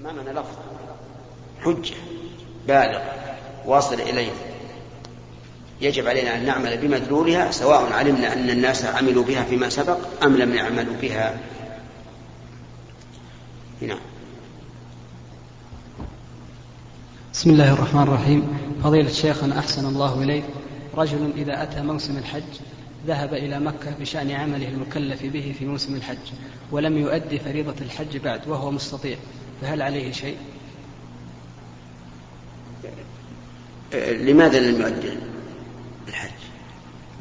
أمامنا لفظ. حجة بالغ واصل إليه يجب علينا أن نعمل بمدلولها سواء علمنا أن الناس عملوا بها فيما سبق أم لم يعملوا بها. نعم. بسم الله الرحمن الرحيم. فضيلة شيخنا أحسن الله إليك. رجل إذا أتى موسم الحج ذهب إلى مكة بشأن عمله المكلف به في موسم الحج ولم يؤدي فريضة الحج بعد وهو مستطيع. فهل عليه شيء؟ لماذا لم يؤدي الحج؟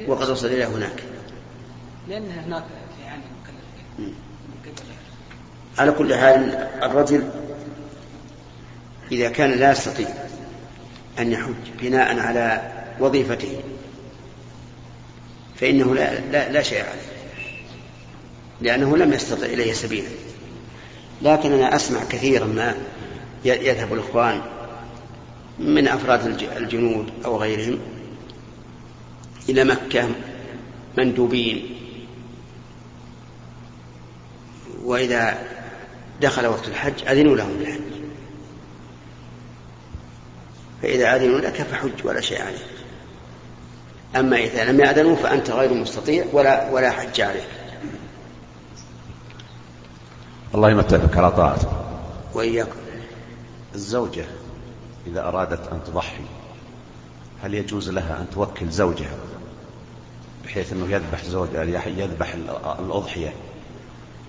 وقد وصل إلى هناك. لأن هناك عام مكلف. على كل حال الرجل إذا كان لا يستطيع أن يحج بناء على وظيفته فإنه لا, لا, لا شيء عليه لأنه لم يستطع إليه سبيلا. لكن أنا أسمع كثيرا ما يذهب الإخوان من أفراد الجنود أو غيرهم إلى مكة مندوبين. وإذا دخل وقت الحج أذنوا لهم بالحج. فإذا أذنوا لك فحج ولا شيء عليك. أما إذا لم يأذنوا فأنت غير مستطيع ولا ولا حج عليك. الله يمتعك على طاعته. وإياكم الزوجة إذا أرادت أن تضحي هل يجوز لها أن توكل زوجها؟ بحيث أنه يذبح زوج يذبح الأضحية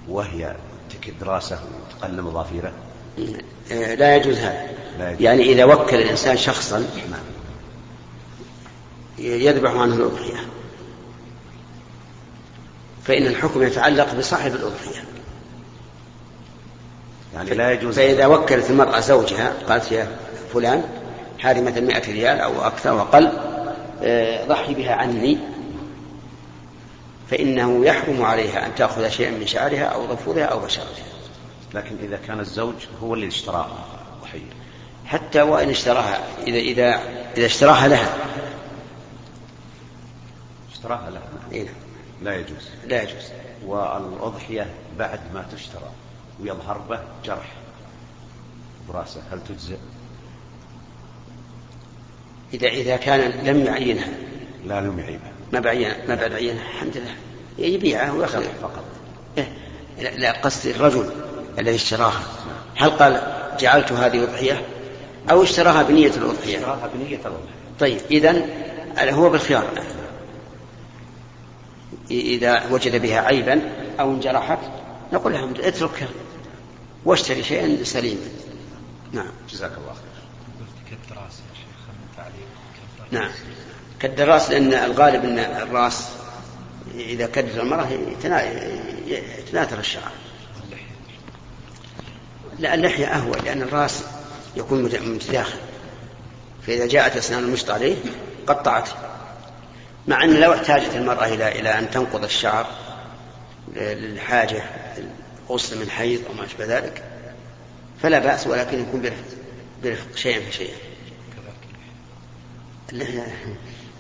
وهي تكد رأسه وتقلم ظافيره لا يجوز هذا. لا يجوز. يعني إذا وكل الإنسان شخصا نعم. يذبح عنه الأضحية. فإن الحكم يتعلق بصاحب الأضحية. يعني لا يجوز. فإذا وكلت المرأة زوجها قالت يا فلان هذه مثلا مئة ريال أو أكثر وأقل آه، ضحي بها عني فإنه يحرم عليها أن تأخذ شيئا من شعرها أو ظفورها أو بشرتها. لكن إذا كان الزوج هو اللي اشتراها ضحية حتى وإن اشتراها إذا إذا إذا اشتراها لها. اشتراها لها. إيه؟ لا يجوز. لا يجوز. والأضحية بعد ما تشترى. ويظهر به جرح برأسه. هل تجزئ؟ إذا إذا كان لم يعينها لا لم يعينها ما بعين ما بعد عينها الحمد لله. يبيعها ويأخذ فقط إيه؟ لا قصد الرجل الذي اشتراها هل قال جعلت هذه أضحية؟ أو اشتراها بنية الأضحية. اشتراها بنية الأضحية. طيب إذا هو بالخيار. إذا وجد بها عيبا أو انجرحت نقول له اتركها. واشتري شيئا سليما. نعم. جزاك الله خير. كالدراس يا شيخ نعم. كالدراس لأن الغالب أن الرأس إذا كدر المرأة يتناثر الشعر. لا اللحية أهون لأن الرأس يكون متداخل. فإذا جاءت أسنان المشط عليه قطعته مع أن لو احتاجت المرأة إلى إلى أن تنقض الشعر للحاجة غسل من حيض أو ما أشبه ذلك فلا بأس ولكن يكون برفق برفق شيئا فشيئا.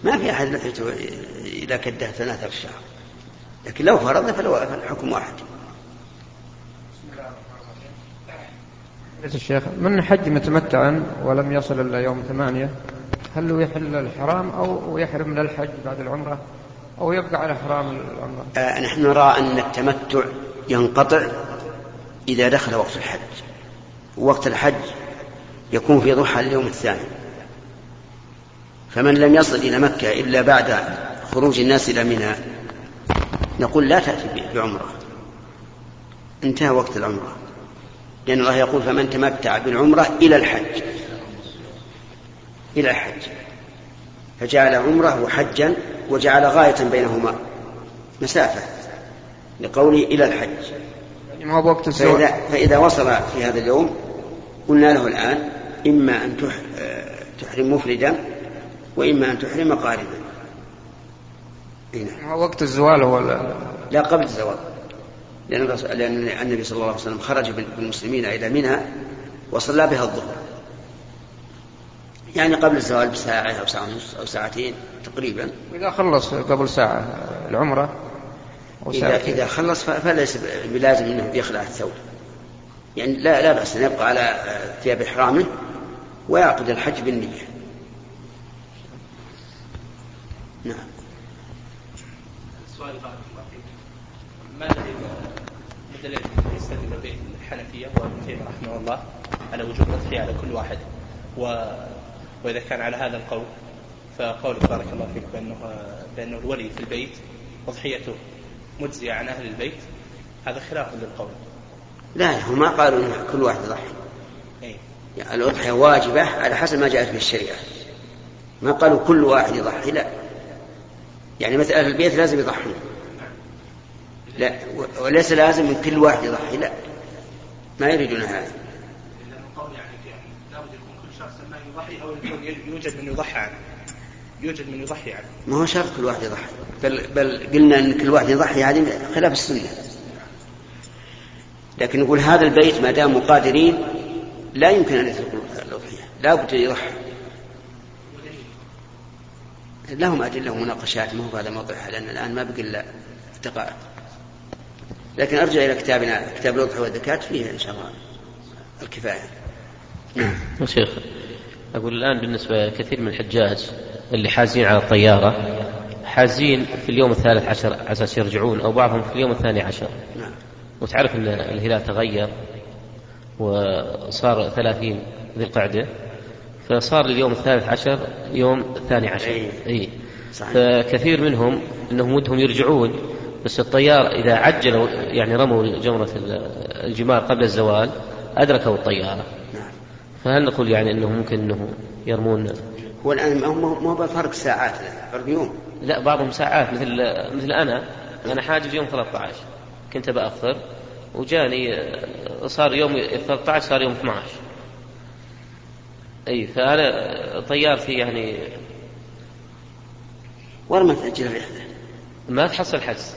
ما في أحد لحيته إذا كده تناثر الشعر لكن لو فرض فالحكم واحد. الشيخ من حج متمتعا ولم يصل إلا يوم ثمانية هل هو يحل الحرام أو يحرم من الحج بعد العمرة أو يبقى على حرام العمرة؟ آه نحن نرى أن التمتع ينقطع إذا دخل وقت الحج. وقت الحج يكون في ضحى اليوم الثاني. فمن لم يصل إلى مكة إلا بعد خروج الناس إلى منى نقول لا تأتي بعمرة. انتهى وقت العمرة. لأن الله يقول فمن تمتع بالعمرة إلى الحج. إلى الحج. فجعل عمرة وحجا وجعل غاية بينهما. مسافة. لقوله إلى الحج. يعني ما وقت فإذا, فإذا وصل في هذا اليوم قلنا له الآن إما أن تحرم مفردا وإما أن تحرم قاربا. نعم. وقت الزوال هو لا قبل الزوال. لأن, لأن النبي صلى الله عليه وسلم خرج بالمسلمين إلى منى وصلى بها الظهر. يعني قبل الزوال بساعة أو ساعة ونصف أو ساعتين تقريبا. إذا خلص قبل ساعة العمرة إذا, إذا خلص فليس بلازم أنه يخلع الثوب. يعني لا لا بأس أن يبقى على ثياب إحرامه ويعقد الحج بالنية. نعم. سؤال بارك الله فيك. ما الذي يستدل به الحنفية وابن رحمه الله على وجوب الأضحية على كل واحد؟ و... وإذا كان على هذا القول فقولك بارك الله فيك بانه بأنه الولي في البيت أضحيته. مجزية عن أهل البيت هذا خلاف للقول. لا هم ما قالوا ان كل واحد يضحي اي يعني الأضحية واجبة على حسب ما جاءت به الشريعة. ما قالوا كل واحد يضحي لا. يعني مثل أهل البيت لازم يضحون. لا وليس لازم من كل واحد يضحي لا. ما يريدون هذا. لأن القول يعني يعني لابد يكون كل شخص ما يضحي أو يكون يوجد من يضحي عنه. يوجد من يضحي عنه ما هو شرط كل واحد يضحي. بل, بل قلنا إن كل واحد يضحي هذه خلاف السنة. لكن نقول هذا البيت ما داموا قادرين لا يمكن أن يتركوا الأضحية. لا بد يضحي. لهم أدلة ومناقشات ما هو هذا موضوعها لأن الآن ما بقي إلا دقائق. لكن أرجع إلى كتابنا كتاب الأضحية والزكاه فيه إن شاء الله الكفاية. نعم. يا شيخ أقول الآن بالنسبة كثير من الحجاج اللي حازين على الطيارة حازين في اليوم الثالث عشر على أساس يرجعون أو بعضهم في اليوم الثاني عشر. نعم. وتعرف أن الهلال تغير وصار ثلاثين ذي القعدة فصار اليوم الثالث عشر يوم الثاني عشر. أي. أي. صحيح. فكثير منهم أنهم ودهم يرجعون بس الطيار إذا عجلوا يعني رموا جمرة الجمار قبل الزوال أدركوا الطيارة. نعم. فهل نقول يعني إنه ممكن إنه يرمون هو الان ما هو بفرق ساعات فرق يوم. لا بعضهم ساعات مثل مثل أنا. أنا حاجز يوم 13 كنت باخر وجاني صار يوم 13 صار يوم 12 أي فأنا طيارتي يعني ورا ما تاجل الرحله ما تحصل حجز.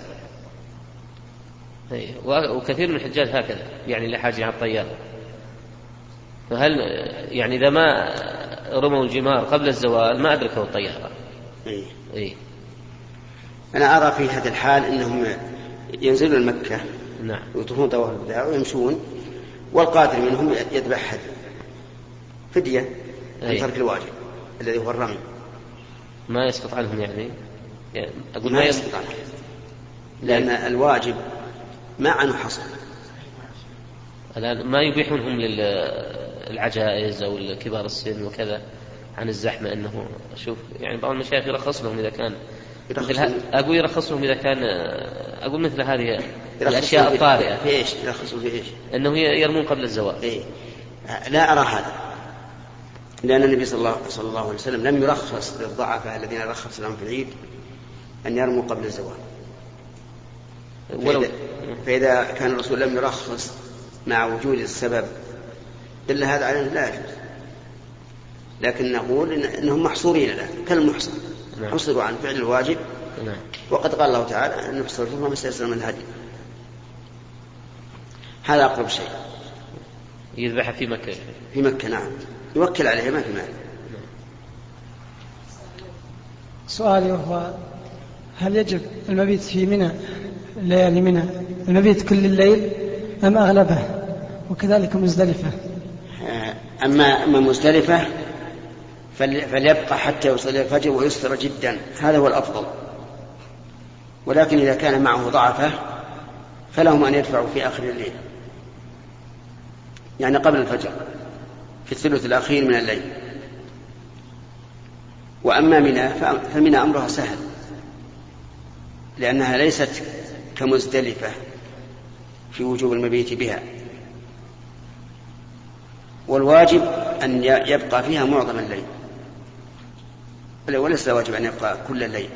أي وكثير من الحجاج هكذا يعني اللي حاجة على الطيارة. فهل يعني إذا ما رموا الجمار قبل الزوال ما أدركوا الطيارة. إيه. اي أنا أرى في هذا الحال أنهم ينزلون مكة نعم. ويطوفون طواف الوداع ويمشون والقادر منهم يذبح هدي فدية عن أي. ترك الواجب الذي هو الرمي. ما يسقط عنهم يعني, يعني أقول ما ما يسقط عنه لأن الواجب ما عنه حصر. الآن ما يبيحونهم للعجائز أو لكبار السن وكذا عن الزحمة أنه شوف يعني بعض المشايخ يرخص لهم إذا كان يرخص مثل. أقول يرخص لهم إذا كان أقول مثل هذه يرخصون الأشياء في- الطارئة في إيش؟ يرخصون في إيش؟ أنه ي- يرمون قبل الزواج إيه؟ لا أرى هذا لأن النبي صلى الله, صلى الله عليه وسلم لم يرخص للضعفاء الذين رخص لهم في العيد أن يرموا قبل الزواج ولو فإذا, فإذا كان الرسول لم يرخص مع وجود السبب دل هذا على أنه لا يجوز. لكن نقول إن أنهم محصورين الآن كالمحصن. نعم. حصروا عن فعل الواجب. نعم. وقد قال الله تعالى أن نحصر فيهم ما استيسر من الهدي. هذا أقرب شيء. يذبح في مكة. في مكة نعم. يوكل عليها ما في مال سؤالي وهو هل يجب المبيت في منى ليالي منى المبيت كل الليل أم أغلبه؟ وكذلك مزدلفة. أما أما مزدلفة فل- فليبقى حتى يصلي الفجر ويسر جدا. هذا هو الأفضل. ولكن إذا كان معه ضعفة فلهم أن يدفعوا في آخر الليل. يعني قبل الفجر في الثلث الأخير من الليل. وأما منى فمنى أمرها سهل. لأنها ليست كمزدلفة في وجوب المبيت بها. والواجب أن يبقى فيها معظم الليل. وليس واجب أن يبقى كل الليل.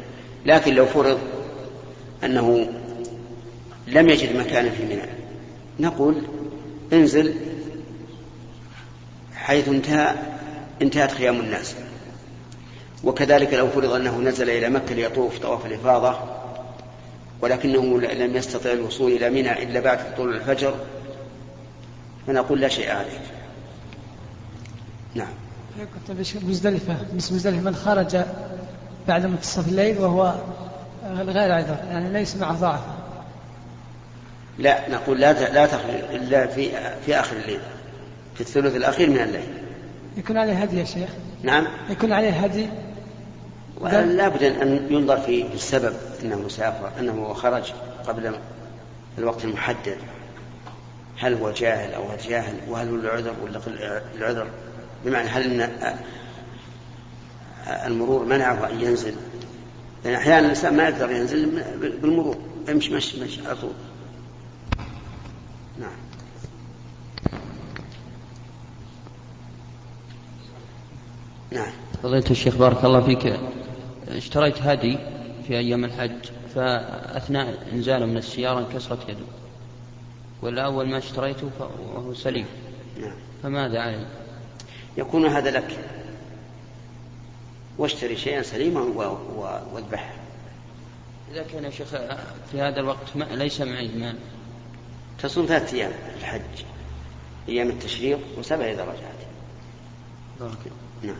لكن لو فرض أنه لم يجد مكانا في منى نقول انزل حيث انتهى انتهت خيام الناس. وكذلك لو فرض أنه نزل إلى مكة ليطوف طواف الإفاضة ولكنه لم يستطع الوصول إلى منى إلا بعد طلوع الفجر فنقول لا شيء عليه. نعم. كنت مزدلفة. بس مزدلفة. من خرج بعد منتصف الليل وهو غير عذر. يعني ليس معه ضعف. لا نقول لا لا تخرج إلا في في آخر الليل. في الثلث الأخير من الليل. يكون عليه هدي يا شيخ. نعم. يكون عليه هدي. ولا بد أن ينظر في السبب أنه سافر أنه خرج قبل الوقت المحدد. هل هو جاهل أو غير جاهل؟ وهل هو العذر ولا العذر؟ بمعنى هل أن المرور منعه أن ينزل؟ لأن أحيانا الإنسان ما يقدر ينزل بالمرور يمشي مشي مشي على طول. نعم. نعم. فضيلة الشيخ بارك الله فيك. اشتريت هدي في أيام الحج فأثناء إنزاله من السيارة انكسرت يده. والأول ما اشتريته وهو سليم. نعم. فماذا علي؟ يكون هذا لك. واشتري شيئا سليما واذبحه إذا كان يا شيخ في هذا الوقت ما ليس معي مال. تصوم ثلاثة أيام الحج. أيام التشريق وسبع إذا رجعت. بارك نعم.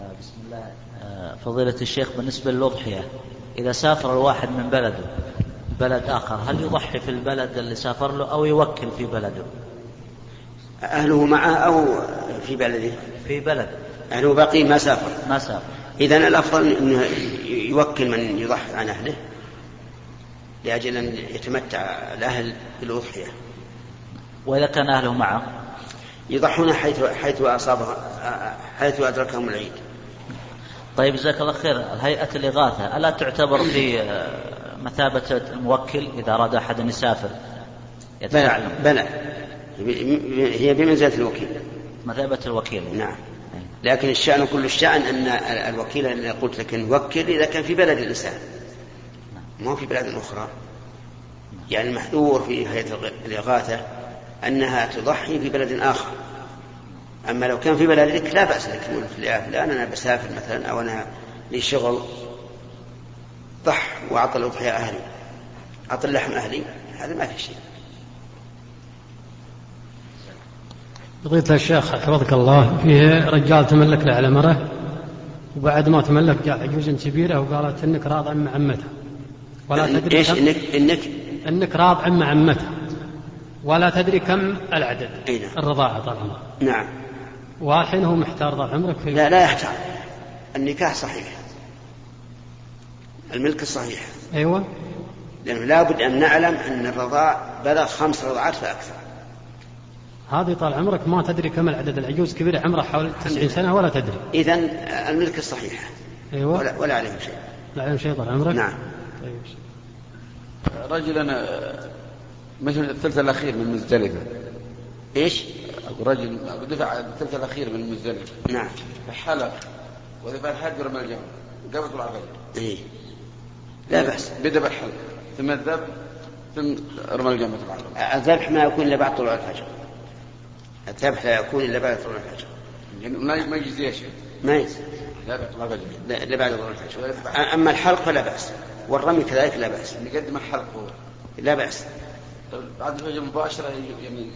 آه، بسم الله. آه، فضيلة الشيخ بالنسبة للأضحية إذا سافر الواحد من بلده بلد آخر هل يضحي في البلد اللي سافر له أو يوكل في بلده؟ أهله معه أو في بلده؟ في بلد. أهله باقي ما سافر. ما سافر. إذا الأفضل أنه يوكل من يضحي عن أهله لأجل أن يتمتع الأهل بالأضحية. وإذا كان أهله معه؟ يضحون حيث حيث أصابه حيث أدركهم العيد. طيب جزاك الله خير. هيئة الإغاثة ألا تعتبر في آه، مثابة الموكل إذا أراد أحد أن يسافر؟ يدفع بلى بلى. هي بمنزلة الوكيل. مثابة الوكيل. نعم. لكن الشأن كل الشأن أن الوكيل اللي قلت لك نوكل إذا كان في بلد الإنسان. ما هو في بلاد أخرى. يعني المحذور في هيئة الإغاثة أنها تضحي في بلد آخر. أما لو كان في بلدك لا بأس لك. تقول فلان أنا بسافر مثلا أو أنا لي شغل ضح وأعطى الأضحية أهلي. أعطى اللحم أهلي. هذا ما في شيء. قضية الشيخ حفظك الله فيه رجال تملك له على مرة وبعد ما تملك جاء عجوز كبيرة وقالت إنك راض عم عمتها ولا تدري إيش كم؟ إنك إنك؟ إنك راض عم عمتها ولا تدري كم العدد. أي نعم. الرضاعة طال عمرك نعم. والحين هو محتار طال عمرك في لا لا يحتاج النكاح صحيح. الملك الصحيح أيوه. لأنه لابد أن نعلم أن الرضاع بلغ خمس رضعات فأكثر. هذه طال عمرك ما تدري كم العدد العجوز كبيرة عمره حوالي 90 سنة ولا تدري. إذا الملك الصحيح. أيوه. ولا, ولا عليهم شيء. لا علم شيء طال عمرك؟ نعم. طيب. رجل أنا مثل الثلث الأخير من مزدلفة. إيش؟ رجل دفع الثلث الأخير من مزدلفة. نعم. حلق ودفع الحج رمى الجمل قبل طلوع الفجر إيه. لا بأس. بدأ بالحلق ثم الذبح ثم رمى الجمل طلوع الذبح ما يكون إلا بعد طلوع الفجر. الذبح لا يكون إلا بعد طلوع الفجر. يعني ما ما يجزي شيء ما يجزي لا بعد طلوع الفجر. أما الحلق فلا بأس. والرمي كذلك لا بأس. يقدم الحلق هو. لا بأس. طيب بعد الفجر مباشرة يعني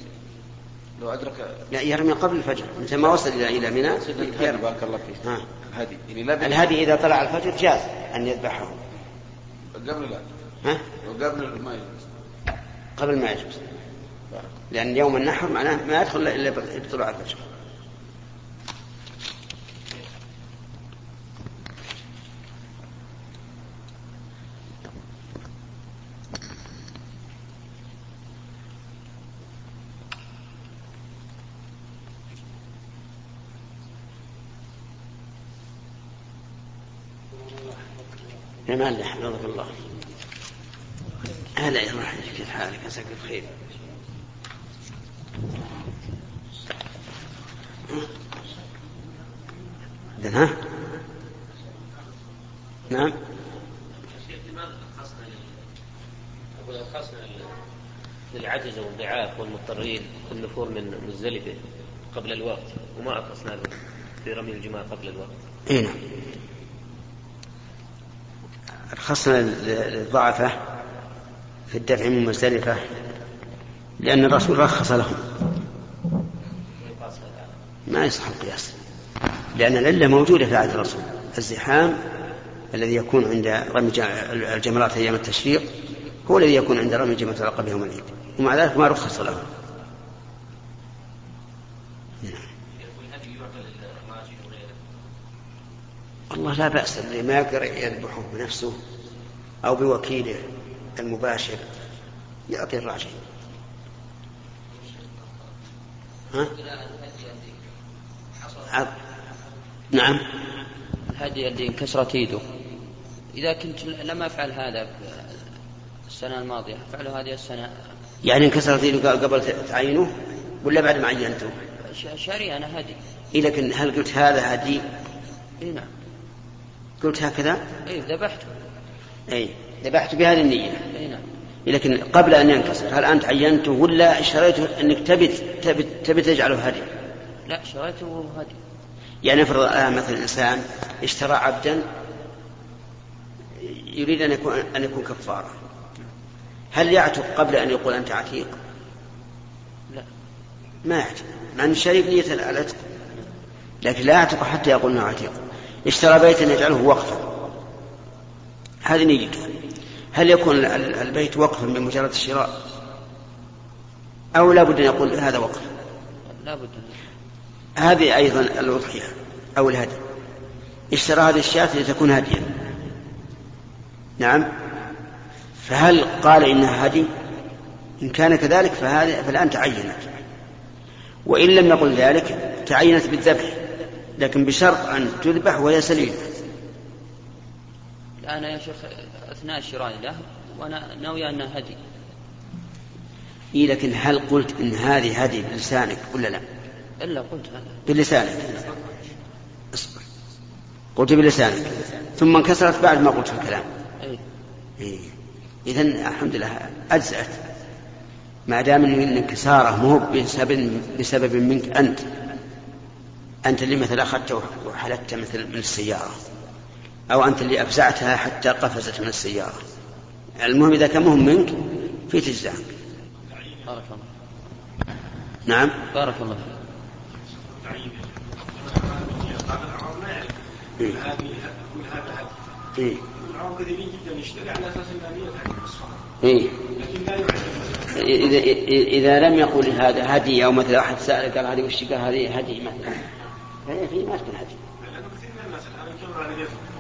لو أدرك لا يرمي قبل الفجر. متى ما وصل إلى إلى منى. بارك الله فيك. ها. الهدي يعني لا الهدي إذا طلع الفجر جاز أن يذبحه. قبل لا. ها؟ وقبل ما يجوز. قبل ما يجوز. لأن يوم النحر معناه ما يدخل إلا بطلوع الفجر. جمال حفظك الله. هلا يا روحي كيف حالك؟ عساك بخير. إذن ها نعم. أرخصنا للعجز والضعاف والمضطرين والنفور من مزدلفة قبل الوقت وما أرخصنا لهم في رمي الجماع قبل الوقت. إي نعم. رخصنا للضعفة في الدفع من مزدلفة لأن الرسول رخص لهم. ما يصح القياس لأن العلة موجودة في عهد الرسول. الزحام الذي يكون عند رمي الجمرات أيام التشريق هو الذي يكون عند رمي جمرة العقبة يوم العيد ومع ذلك ما رخص له. والله لا بأس اللي ما يقدر يذبحه بنفسه أو بوكيله المباشر يعطي الراجل ها؟ عب. نعم الهدي اللي انكسرت ايده إذا كنت لم أفعل هذا السنة الماضية افعله هذه السنة يعني انكسرت ايده قبل تعينه ولا بعد ما عينته؟ شاري أنا هدي إيه لكن هل قلت هذا هدي؟ اي نعم قلت هكذا؟ اي ذبحته اي ذبحت بهذه النية اي نعم لكن قبل أن ينكسر هل أنت عينته ولا اشتريته أنك تبي تبي تبي تجعله هدي؟ لا شريته هدي يعني افرض الآن مثلا إنسان اشترى عبدا يريد أن يكون أن يكون كفارة. هل يعتق قبل أن يقول أنت عتيق؟ لا. ما يعتق. مع أن الشريك نية العتق لكن لا يعتق حتى يقول أنه عتيق. اشترى بيتا يجعله وقفا. هذه نيته هل يكون البيت وقفا بمجرد الشراء؟ أو لا بد أن يقول هذا وقف لا بد هذه أيضا الأضحية أو الهدي. اشترى هذه الشاة لتكون هديا نعم. فهل قال إنها هدي؟ إن كان كذلك فهذه فالآن تعينت. وإن لم يقل ذلك تعينت بالذبح لكن بشرط أن تذبح وهي سليمة. الآن يا شيخ أثناء شرائي له وأنا ناوي أنها هدي. إيه لكن هل قلت إن هذه هدي بلسانك ولا لا؟ إلا قلت هذا. بلسانك. اصبر. قلت بلسانك. ثم انكسرت بعد ما قلت في الكلام. أي إيه. إذا الحمد لله أجزأت. ما دام إن انكساره مو بسبب بسبب منك أنت. أنت اللي مثل اخذته وحلت مثل من السيارة. أو أنت اللي أفزعتها حتى قفزت من السيارة. المهم إذا كان مهم منك في تجزع بارك الله نعم. بارك الله فيك. إيه. إيه. انها إيه. لا يعلم إذا, إذا لم يقل هذا هدي أو مثلا أحد سأل قال هذه وش قال هذه هدي مثلا فهي في ما تكون هدي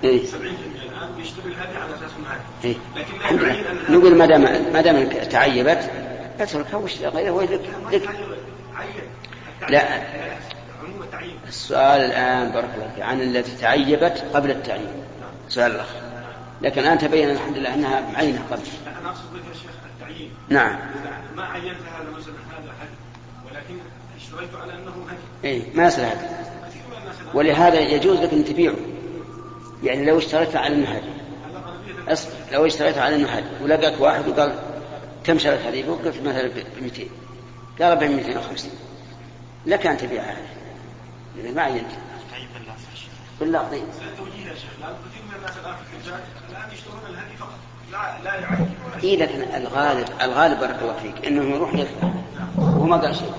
إيه. 70% الان بيشتري الهدي على أساس انه هدي إيه. نقول ما دام ما دام تعيبت اتركها وش غيره لا التعيين. السؤال الآن بارك الله فيك عن التي تعيبت قبل التعيين. سؤال الأخ. لكن الآن تبين الحمد لله أنها معينة قبل. لا أنا أقصد بك يا شيخ التعيين. نعم. ما عينت هذا مثلا هذا هدي ولكن اشتريت على أنه هدي إيه ما الناس الان ولهذا يجوز لك أن تبيعه. يعني لو اشتريته على أنه هدي. لو اشتريته على أنه هدي. ولقاك واحد وقال كم شريت هذه قلت مثلا ب 200 قال ب 250 لك أن تبيعها. هذه لأن ما عينت تعيين بالله بالله طيب. كثير من الناس الآن في الحجاج الآن يشترون الهدي فقط. لا لا يعين ولا إيه لكن الغالب الغالب بارك الله فيك إنه يروح يذبح وهو ما قال شيء.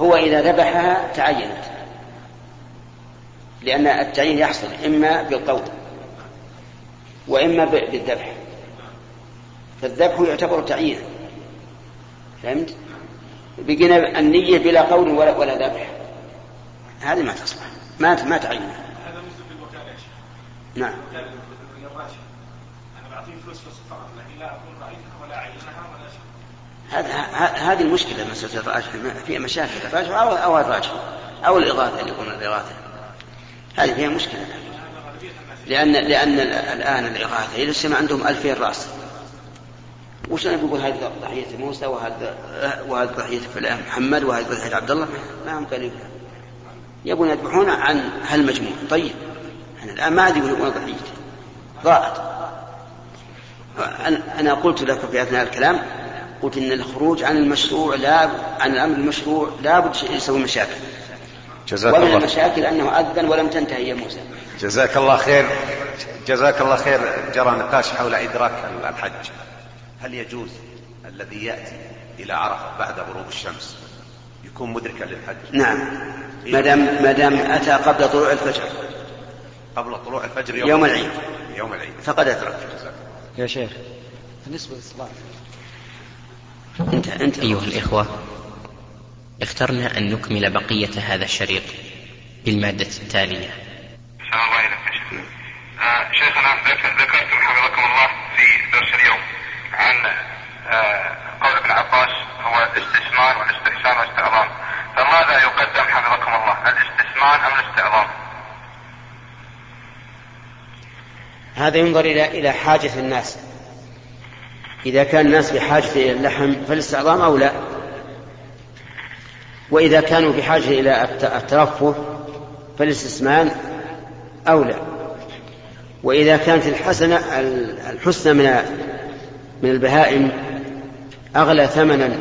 هو إذا ذبحها تعينت. لأن التعيين يحصل إما بالقول وإما بالذبح. فالذبح يعتبر تعيينا فهمت؟ بقينا النية بلا قول ولا ولا ذبح. هذه ما تصلح. ما ما تعين. هذا مثل في الوكالة يا شيخ. نعم. أنا بعطيه فلوس بس فقط لكن لا اكون رأيتها ولا أعينها ولا شيء. هذه المشكلة مسألة الراجح فيها مشاكل الراجح أو أو الراجح أو الإغاثة اللي يقولون الإغاثة. هذه فيها مشكلة. لأن لأن ال- الآن الإغاثة يرسم عندهم ألفين رأس وش أنا بقول هذه ضحية موسى وهذا وهذه ضحية فلان محمد وهذه ضحية عبد الله؟ ما هم قالوا يبون يذبحون عن هالمجموع. طيب. إحنا الآن ما عاد يقولون ضحية ضاعت. أنا- أنا قلت لك في أثناء الكلام قلت إن الخروج عن المشروع لا عن الأمر المشروع لا بد يسوي مشاكل. جزاك ومن الله. المشاكل أنه أذن ولم تنتهي يا موسى. جزاك الله خير. جزاك الله خير. جرى نقاش حول إدراك الحج. هل يجوز الذي يأتي إلى عرفة بعد غروب الشمس يكون مدركا للحج؟ نعم. ما دام ما دام أتى قبل طلوع الفجر. قبل طلوع الفجر يوم, يوم العيد. يوم العيد. فقد أدرك يا شيخ. بالنسبة للصلاة. انت أنت. أيها الإخوة اخترنا أن نكمل بقية هذا الشريط بالمادة التالية. أحسن الله إليك يا شيخ. آه، شيخنا ذك- ذكرتم حفظكم الله في درس اليوم عن آه، قول ابن عباس هو الاستثمان والاستحسان والاستعظام فماذا يقدم حفظكم الله؟ الاستثمان أم الاستعظام هذا ينظر إلى إلى حاجة الناس. إذا كان الناس بحاجة إلى اللحم فالاستعظام أولى. وإذا كانوا بحاجة إلى الت- الترفه فالاستثمان أولى. وإذا كانت الحسنة ال- الحسنى من من البهائم أغلى ثمنا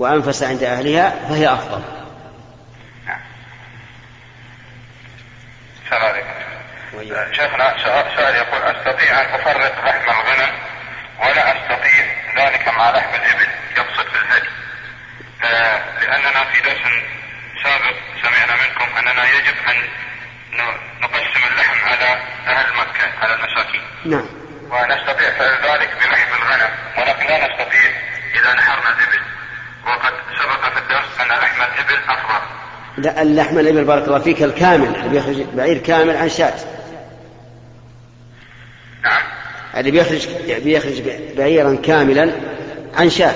وأنفس عند أهلها فهي أفضل. السلام عليكم آه، شيخنا سؤال يقول أستطيع أن أفرق لحم الغنم ولا أستطيع ذلك مع لحم الإبل يقصد في الهدي آه، لأننا في درس سابق سمعنا منكم أننا يجب أن ن- نقسم اللحم على أهل مكة على المساكين نعم ونستطيع فعل ذلك بلحم الغنم ولكن لا نستطيع إذا نحرنا الإبل وقد سبق في الدرس أن لحم الإبل أفضل لا اللحم الإبل بارك الله فيك الكامل اللي بيخرج بعير كامل عن شاة نعم. اللي بيخرج بيخرج بعيرا كاملا عن شاة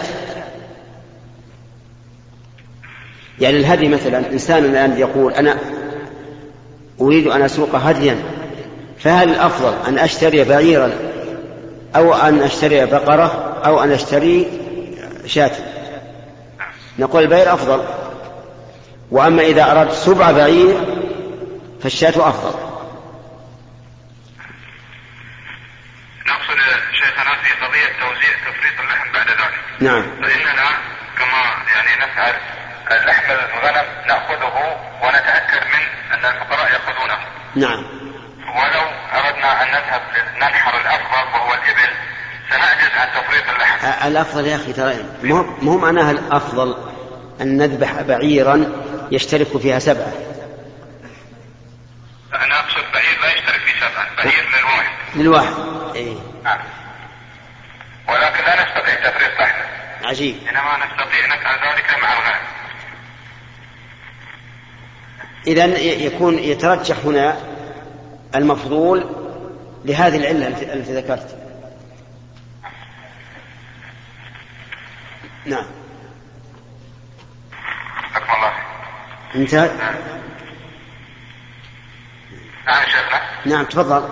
يعني الهدي مثلا إنسان الآن يقول أنا أريد أن أسوق هديا فهل الأفضل أن أشتري بعيرا أو أن أشتري بقرة أو أن أشتري شاة؟ نقول البعير أفضل وأما إذا أردت سبع بعير فالشاة أفضل. نقصد شيخنا في قضية توزيع تفريط اللحم بعد ذلك. نعم. فإننا كما يعني نفعل لحم الغنم نأخذه ونتأكد من أن الفقراء يأخذونه. نعم. ولو أردنا أن نذهب ننحر الأفضل وهو الإبل سنعجز عن تفريط اللحم. الأفضل يا أخي ترى مو معناها الأفضل أن نذبح بعيرا يشترك فيها سبعة. أنا أقصد بعير لا يشترك في سبعة بعير للواحد. للواحد إيه. نعم. ولكن لا نستطيع تفريط لحمه عجيب. إنما نستطيع نفعل ذلك مع الغنم. إذا يكون يترجح هنا المفضول لهذه العلة التي التي ذكرت. نعم حكم الله انتهى نعم. شيخنا نعم تفضل.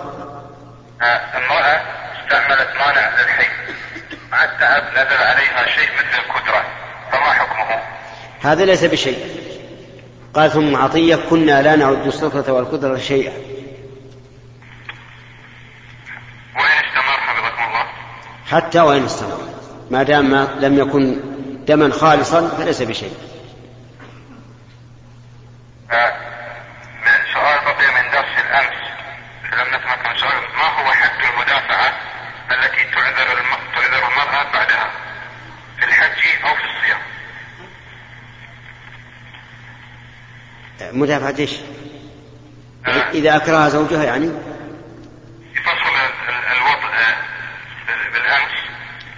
آه، امرأة استعملت مانع للحي. مع التعب نزل عليها شيء مثل الكدرة. فما حكمه؟ هذا ليس بشيء. قال ثم عطية كنا لا نعد السفرة والقدرة شيئا. وإن استمر حفظكم الله. حتى وإن استمر. ما دام ما لم يكن دما خالصا فليس بشيء. آه، من سؤال بقي من درس الأمس لم نتمكن سؤال ما هو حد المدافعة التي تعذر الم... تعذر المرأة بعدها في الحج أو في الصيام مدافعة إيش؟ إذا أكره زوجها يعني؟ فصل ال- الوضع آه، بال- بالأمس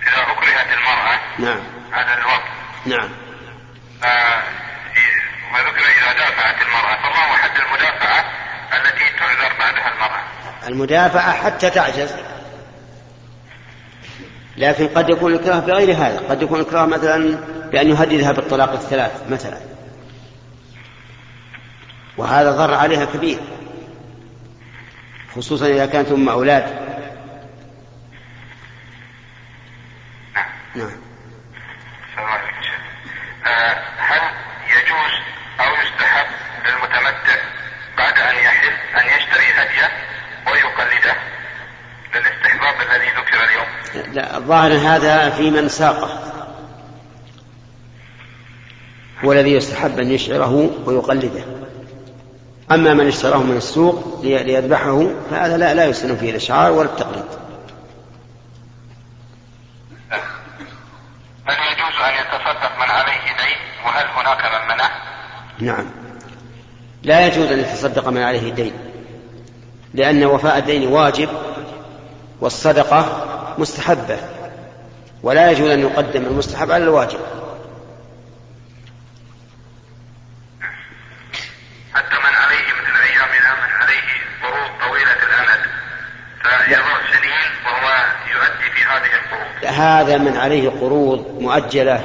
إذا أكرهت المرأة. نعم. على الوضع نعم. آه، وذكر إذا دافعت المرأة فما هو حد المدافعة التي تعذر بعدها المرأة؟ المدافعة حتى تعجز. لكن قد يكون الإكراه بغير هذا. قد يكون الإكراه مثلا بأن يهددها بالطلاق الثلاث مثلا. وهذا ضر عليها كبير. خصوصا إذا كانت أم أولاد. نعم. السلام عليكم. آه، هل يجوز أو يستحب للمتمتع بعد أن يحل أن يشتري هدية ويقلده للاستحباب الذي ذكر اليوم؟ لا الظاهر هذا في من ساقه. هو الذي يستحب أن يشعره ويقلده. أما من اشتراه من السوق لي- ليذبحه فهذا لا لا يسن فيه الإشعار ولا التقليد. هل يجوز أن يتصدق من عليه دين وهل هناك من منع نعم. لا يجوز أن يتصدق من عليه الدين لأن وفاء الدين واجب والصدقة مستحبة ولا يجوز أن يقدم المستحب على الواجب حتى من عليه مثل أيامنا من عليه قروض طويلة الأمد فيضع سنين وهو يؤدي في هذه القروض هذا من عليه قروض مؤجلة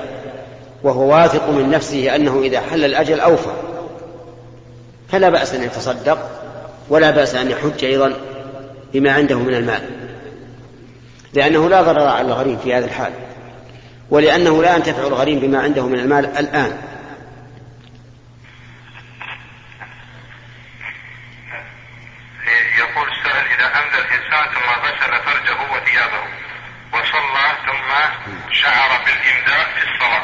وهو واثق من نفسه أنه إذا حل الأجل أوفى. فلا بأس أن يتصدق ولا بأس أن يحج أيضا بما عنده من المال. لأنه لا ضرر على الغريم في هذا الحال ولأنه لا ينتفع الغريم بما عنده من المال الآن يقول السائل إذا أمدى الإنسان ثم غسل فرجه وثيابه وصلى ثم شعر بالإمداء في الصلاة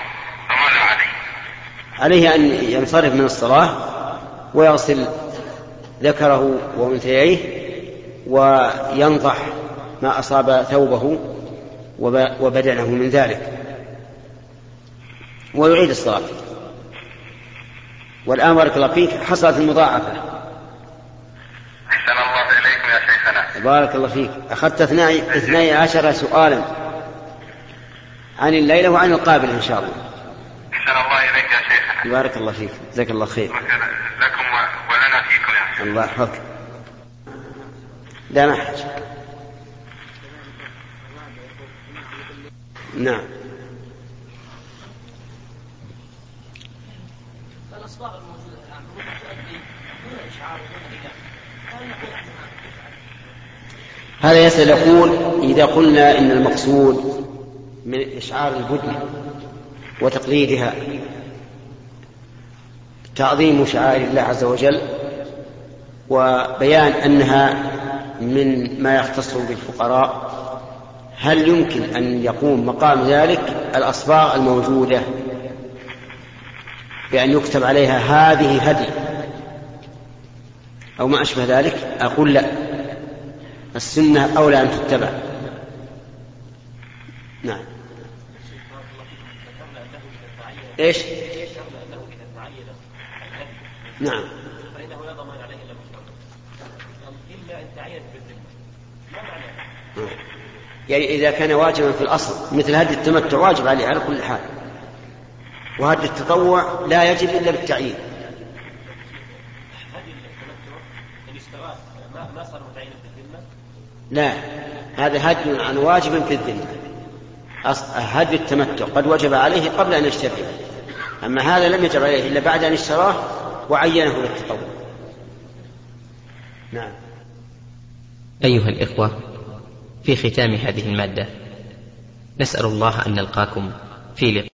فماذا عليه؟ عليه أن ينصرف من الصلاة ويغسل ذكره وأنثييه وينضح ما أصاب ثوبه وبدنه من ذلك ويعيد الصلاة. والآن بارك الله فيك حصلت المضاعفة. أحسن الله إليكم يا شيخنا. بارك الله فيك. أخذت اثني, اثني عشر سؤالا. عن الليلة وعن القابل إن شاء الله. أحسن الله إليك يا شيخنا. بارك الله فيك. جزاك الله خير. لكم ولنا فيكم يا شيخ الله يحفظك. لا حاجة نعم. فالأصباغ الموجودة الآن تؤدي دون إشعار هذا يسأل يقول إذا قلنا إن المقصود من إشعار البدن وتقليدها. تعظيم شعائر الله عز وجل وبيان أنها من ما يختص بالفقراء. هل يمكن أن يقوم مقام ذلك؟ الأصباغ الموجودة بأن يكتب عليها هذه هدي. أو ما أشبه ذلك؟ أقول لا. السنة أولى أن تتبع. نعم. إيش؟ نعم. يعني إذا كان واجبا في الأصل مثل هدي التمتع واجب عليه على كل حال. وهدي التطوع لا يجب إلا بالتعيين. لا هذا هدي عن واجب في الذمة. هدي التمتع قد وجب عليه قبل أن يشتريه أما هذا لم يجب عليه إلا بعد أن اشتراه وعينه للتطوع نعم. أيها الإخوة في ختام هذه المادة نسأل الله أن نلقاكم في لقاء